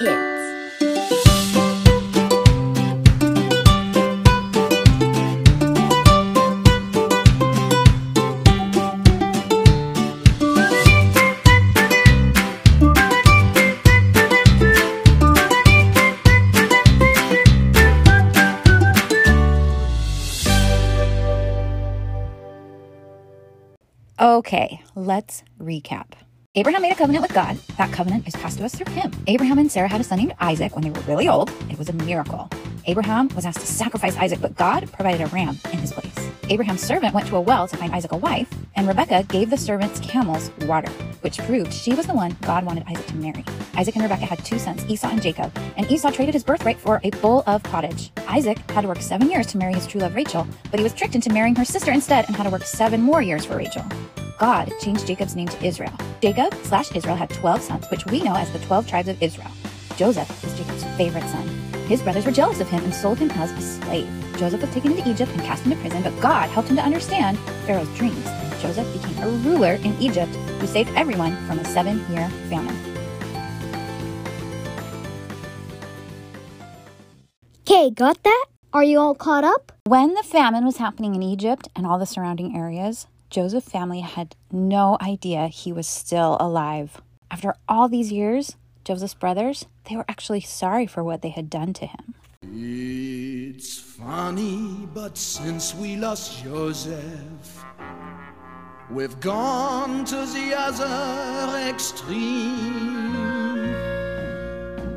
Kids. Okay, let's recap. Abraham made a covenant with God. That covenant is passed to us through him. Abraham and Sarah had a son named Isaac when they were really old. It was a miracle. Abraham was asked to sacrifice Isaac, but God provided a ram in his place. Abraham's servant went to a well to find Isaac a wife, and Rebekah gave the servant's camels water, which proved she was the one God wanted Isaac to marry. Isaac and Rebekah had two sons, Esau and Jacob, and Esau traded his birthright for a bowl of pottage. Isaac had to work seven years to marry his true love Rachel, but he was tricked into marrying her sister instead and had to work seven more years for Rachel. God changed Jacob's name to Israel. Jacob slash Israel had 12 sons, which we know as the 12 tribes of Israel. Joseph was Jacob's favorite son. His brothers were jealous of him and sold him as a slave. Joseph was taken into Egypt and cast into prison, but God helped him to understand Pharaoh's dreams. Joseph became a ruler in Egypt who saved everyone from a seven year famine. Okay, got that? Are you all caught up? When the famine was happening in Egypt and all the surrounding areas, Joseph's family had no idea he was still alive. After all these years, Joseph's brothers, they were actually sorry for what they had done to him. It's funny, but since we lost Joseph, we've gone to the other extreme.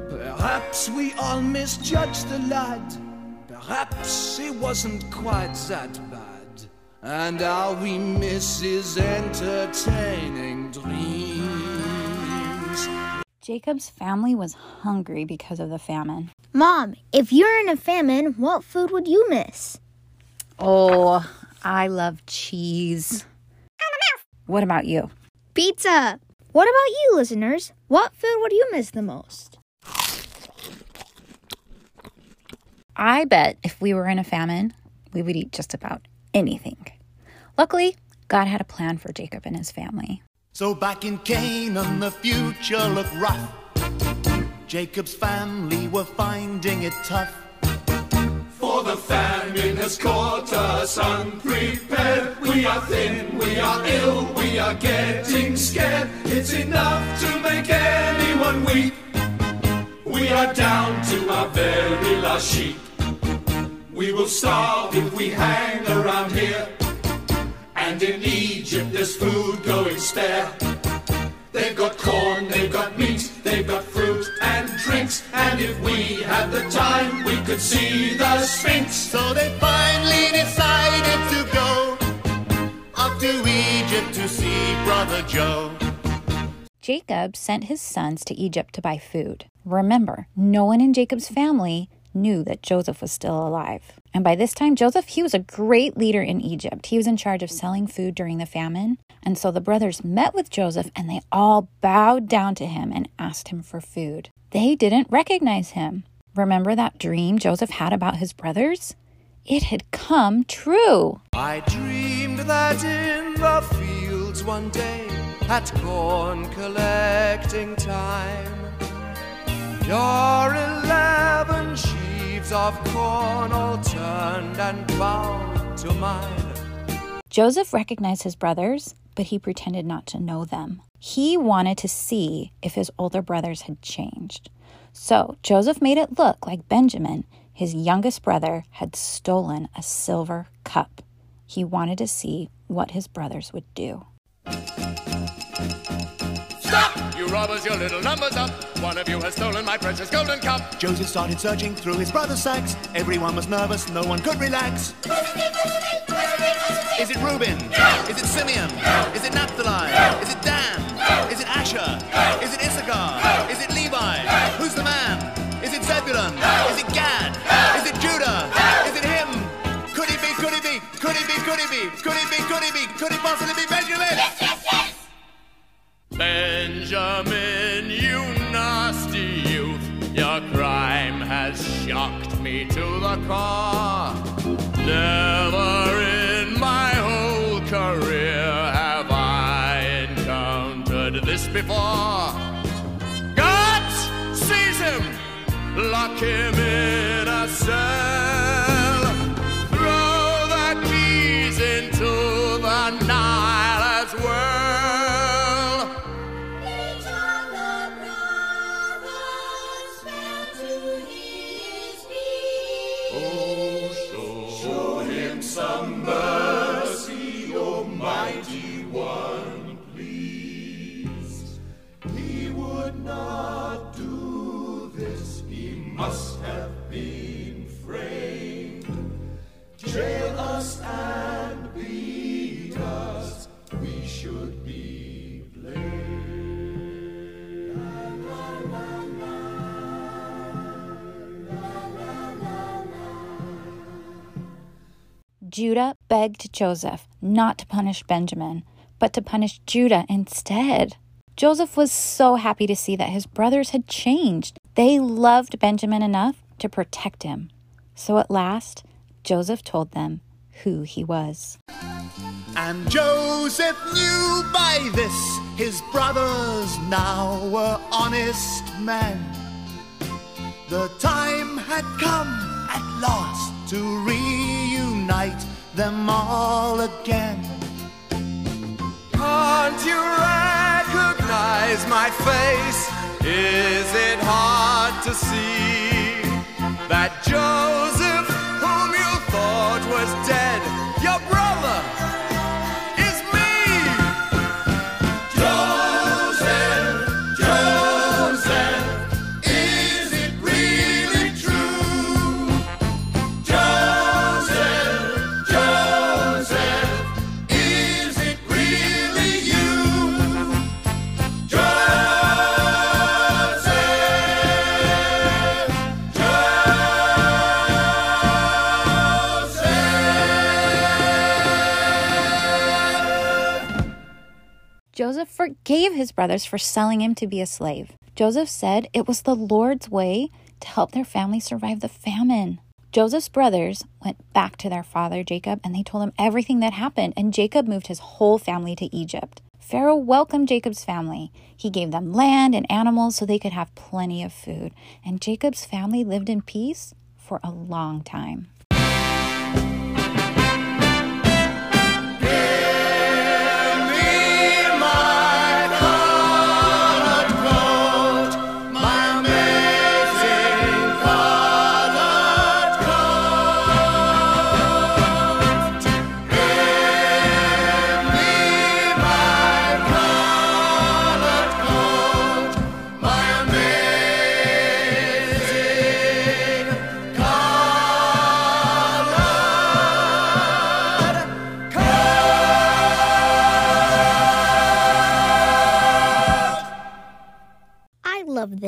Perhaps we all misjudged the lad. Perhaps it wasn't quite that bad. And how we miss his entertaining dreams. Jacob's family was hungry because of the famine. Mom, if you're in a famine, what food would you miss? Oh, I love cheese. What about you? Pizza. What about you, listeners? What food would you miss the most? I bet if we were in a famine, we would eat just about anything. Luckily, God had a plan for Jacob and his family. So back in Canaan, the future looked rough. Jacob's family were finding it tough. For the famine has caught us unprepared. We are thin, we are ill, we are getting scared. It's enough to make anyone weep. We are down to our very last sheep. We will starve if we hang around here. And in Egypt there's food going spare. They've got corn, they've got meat, they've got fruit and drinks. And if we had the time, we could see the Sphinx. So they finally decided to go up to Egypt to see Brother Joe. Jacob sent his sons to Egypt to buy food. Remember, no one in Jacob's family knew that Joseph was still alive. And by this time, Joseph, he was a great leader in Egypt. He was in charge of selling food during the famine. And so the brothers met with Joseph and they all bowed down to him and asked him for food. They didn't recognize him. Remember that dream Joseph had about his brothers? It had come true. I dreamed that in the fields one day at corn collecting time, your eleven sheaves of corn all turned and bowed to mine. Joseph recognized his brothers, but he pretended not to know them. He wanted to see if his older brothers had changed. So Joseph made it look like Benjamin, his youngest brother, had stolen a silver cup. He wanted to see what his brothers would do. Stop! You robbers, your little numbers up. One of you has stolen my precious golden cup. Joseph started searching through his brother's sacks. Everyone was nervous, no one could relax. Is it Reuben? No. Is it Simeon? No. Is it Naphtali? No. Is it Dan? Is it Asher? Is it Issachar? Is it Levi? Who's the man? Is it Zebulun? Is it Gad? Is it Judah? Is it him? Could he be? Could he be? Could he be? Could he be? Could he be? Could he be? Could he possibly be Benjamin? Benjamin, you nasty youth, your crime has shocked me to the core. Never in my whole career have I encountered this before. God, seize him! lock him in a cell, Judah begged Joseph not to punish Benjamin, but to punish Judah instead. Joseph was so happy to see that his brothers had changed. They loved Benjamin enough to protect him. So at last, Joseph told them who he was. And Joseph knew by this his brothers now were honest men. The time had come at last to reunite them all again. Can't you recognize my face? Is it hard to see that Joseph, forgave his brothers for selling him to be a slave. Joseph said it was the Lord's way to help their family survive the famine. Joseph's brothers went back to their father Jacob and they told him everything that happened, and Jacob moved his whole family to Egypt. Pharaoh welcomed Jacob's family. He gave them land and animals so they could have plenty of food, and Jacob's family lived in peace for a long time.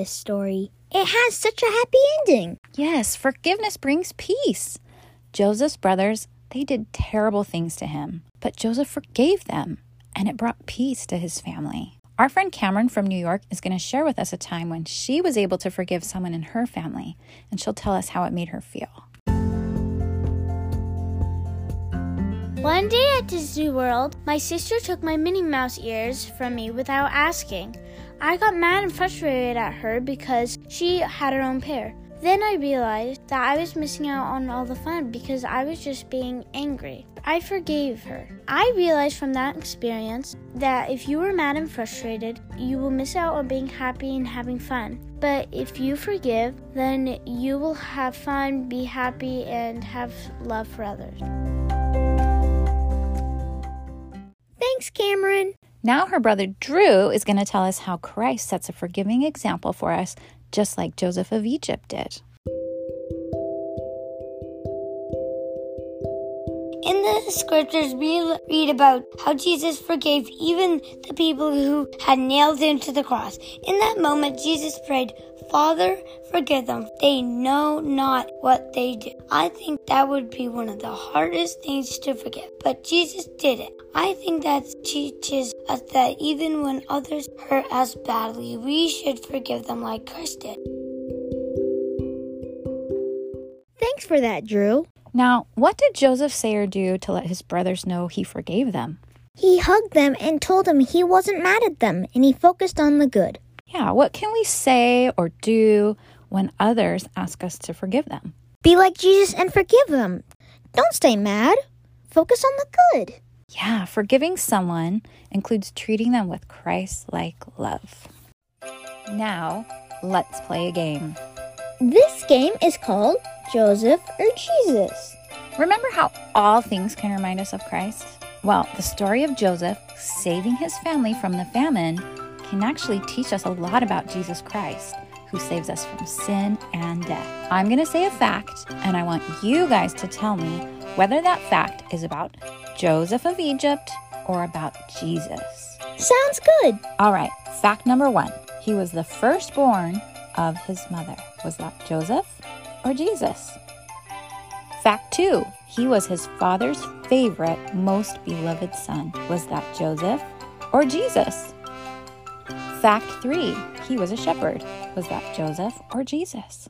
This story. It has such a happy ending. Yes, forgiveness brings peace. Joseph's brothers, they did terrible things to him, but Joseph forgave them, and it brought peace to his family. Our friend Cameron from New York is going to share with us a time when she was able to forgive someone in her family, and she'll tell us how it made her feel. One day at Disney World, my sister took my Minnie Mouse ears from me without asking. I got mad and frustrated at her because she had her own pair. Then I realized that I was missing out on all the fun because I was just being angry. I forgave her. I realized from that experience that if you are mad and frustrated, you will miss out on being happy and having fun. But if you forgive, then you will have fun, be happy, and have love for others. Thanks, Cameron. Now, her brother Drew is going to tell us how Christ sets a forgiving example for us, just like Joseph of Egypt did. In the scriptures, we read about how Jesus forgave even the people who had nailed him to the cross. In that moment, Jesus prayed, Father, forgive them. They know not what they do. I think that would be one of the hardest things to forgive, but Jesus did it. I think that teaches us that even when others hurt us badly, we should forgive them like Christ did. Thanks for that, Drew. Now, what did Joseph say or do to let his brothers know he forgave them? He hugged them and told them he wasn't mad at them and he focused on the good. Yeah, what can we say or do when others ask us to forgive them. Be like Jesus and forgive them. Don't stay mad. Focus on the good. Yeah, forgiving someone includes treating them with Christ like love. Now, let's play a game. This game is called Joseph or Jesus. Remember how all things can remind us of Christ? Well, the story of Joseph saving his family from the famine can actually teach us a lot about Jesus Christ, who saves us from sin and death. I'm going to say a fact, and I want you guys to tell me whether that fact is about Joseph of Egypt or about Jesus. Sounds good. All right, fact number one he was the firstborn of his mother. Was that Joseph or Jesus? Fact two, he was his father's favorite, most beloved son. Was that Joseph or Jesus? Fact three, he was a shepherd. Was that Joseph or Jesus?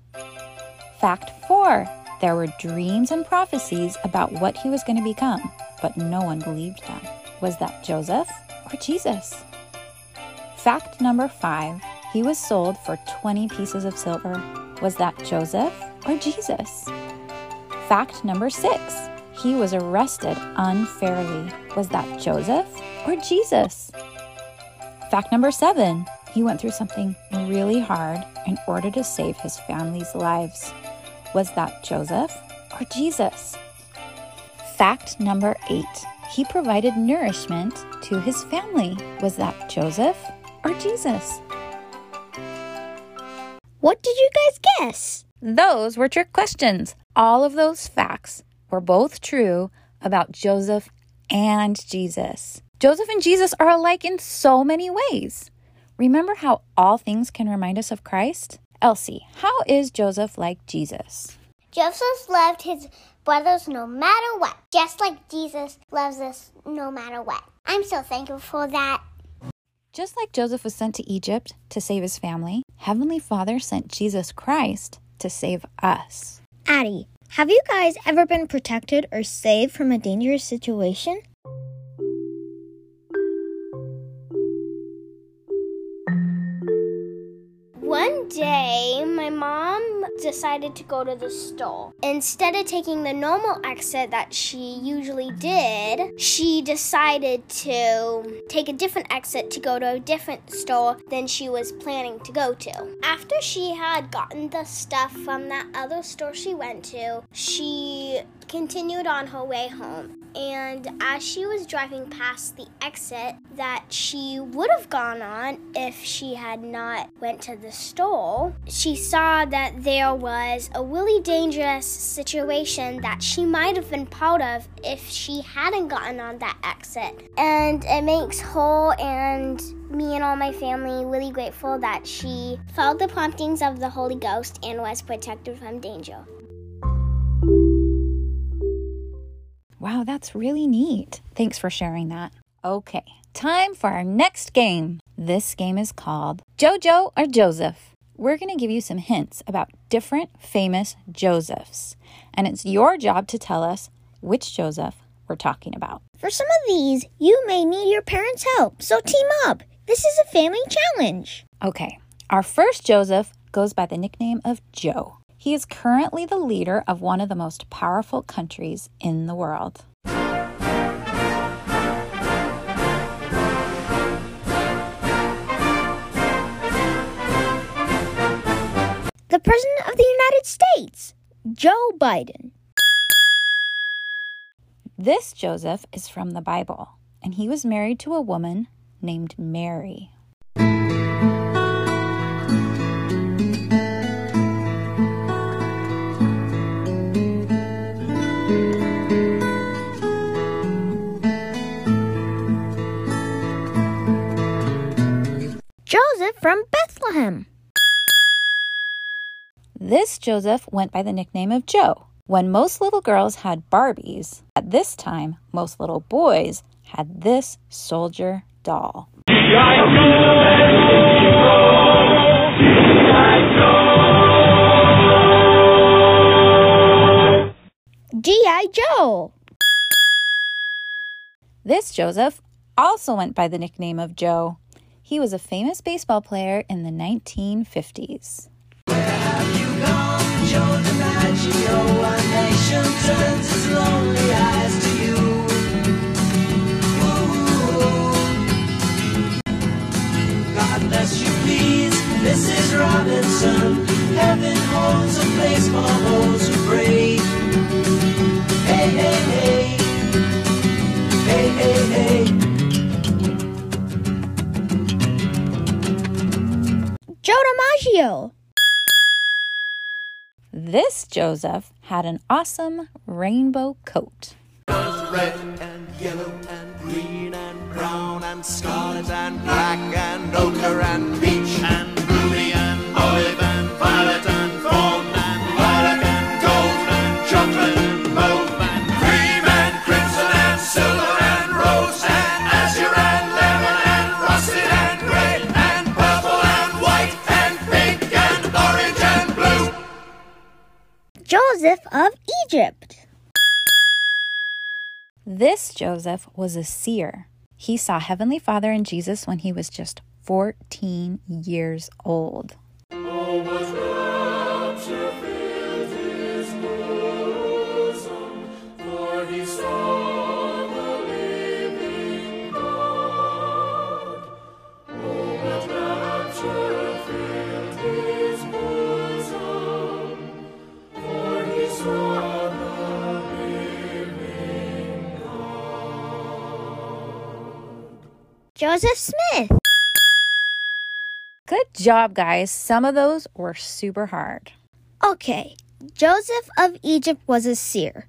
Fact four, there were dreams and prophecies about what he was going to become, but no one believed them. Was that Joseph or Jesus? Fact number five, he was sold for 20 pieces of silver. Was that Joseph or Jesus? Fact number six, he was arrested unfairly. Was that Joseph or Jesus? Fact number seven, he went through something really hard in order to save his family's lives. Was that Joseph or Jesus? Fact number eight, he provided nourishment to his family. Was that Joseph or Jesus? What did you guys guess? Those were trick questions. All of those facts were both true about Joseph and Jesus. Joseph and Jesus are alike in so many ways. Remember how all things can remind us of Christ? Elsie, how is Joseph like Jesus? Joseph loved his brothers no matter what, just like Jesus loves us no matter what. I'm so thankful for that. Just like Joseph was sent to Egypt to save his family, Heavenly Father sent Jesus Christ to save us. Addie, have you guys ever been protected or saved from a dangerous situation? Decided to go to the store. Instead of taking the normal exit that she usually did, she decided to take a different exit to go to a different store than she was planning to go to. After she had gotten the stuff from that other store she went to, she continued on her way home. And as she was driving past the exit that she would have gone on if she had not went to the store, she saw that there was a really dangerous situation that she might have been part of if she hadn't gotten on that exit. And it makes her and me and all my family really grateful that she followed the promptings of the Holy Ghost and was protected from danger. Wow, that's really neat. Thanks for sharing that. Okay, time for our next game. This game is called JoJo or Joseph. We're going to give you some hints about different famous Josephs, and it's your job to tell us which Joseph we're talking about. For some of these, you may need your parents' help, so team up. This is a family challenge. Okay, our first Joseph goes by the nickname of Joe. He is currently the leader of one of the most powerful countries in the world. The President of the United States, Joe Biden. This Joseph is from the Bible, and he was married to a woman named Mary. From Bethlehem. This Joseph went by the nickname of Joe. When most little girls had Barbies, at this time, most little boys had this soldier doll. G.I. Joe. This Joseph also went by the nickname of Joe. He was a famous baseball player in the 1950s. Where have you DiMaggio, a nation turns its lonely eyes to you. Ooh. God bless you, please, Mrs. Robinson. Heaven holds a place for those who pray. DiMaggio. This Joseph had an awesome rainbow coat. was red and yellow and green and brown and scarlet and black and ochre and peach and Egypt. This Joseph was a seer. He saw Heavenly Father and Jesus when he was just 14 years old. Joseph Smith. Good job, guys. Some of those were super hard. Okay, Joseph of Egypt was a seer.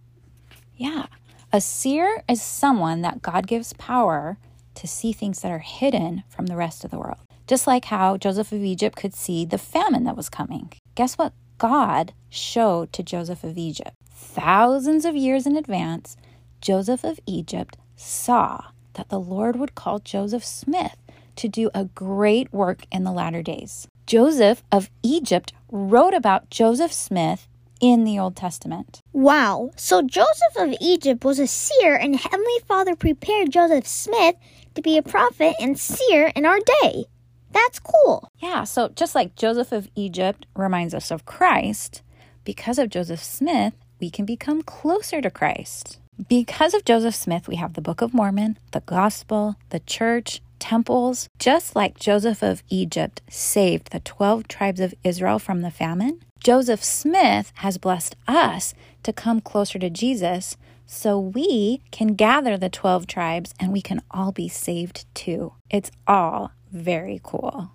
Yeah. A seer is someone that God gives power to see things that are hidden from the rest of the world. Just like how Joseph of Egypt could see the famine that was coming. Guess what God showed to Joseph of Egypt? Thousands of years in advance, Joseph of Egypt saw that the Lord would call Joseph Smith to do a great work in the latter days. Joseph of Egypt wrote about Joseph Smith in the Old Testament. Wow, so Joseph of Egypt was a seer, and Heavenly Father prepared Joseph Smith to be a prophet and seer in our day. That's cool. Yeah, so just like Joseph of Egypt reminds us of Christ, because of Joseph Smith, we can become closer to Christ. Because of Joseph Smith, we have the Book of Mormon, the Gospel, the church, temples. Just like Joseph of Egypt saved the 12 tribes of Israel from the famine, Joseph Smith has blessed us to come closer to Jesus so we can gather the 12 tribes and we can all be saved too. It's all very cool.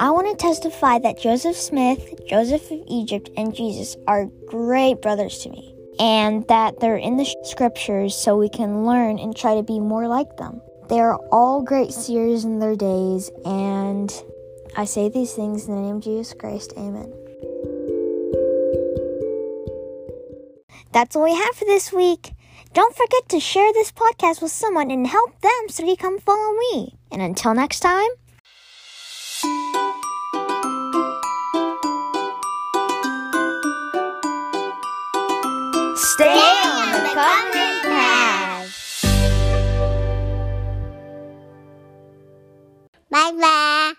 I want to testify that Joseph Smith, Joseph of Egypt, and Jesus are great brothers to me, and that they're in the scriptures so we can learn and try to be more like them. They are all great seers in their days, and I say these things in the name of Jesus Christ. Amen. That's all we have for this week. Don't forget to share this podcast with someone and help them so they come follow me. And until next time, Stay on the covenant path. Bye bye.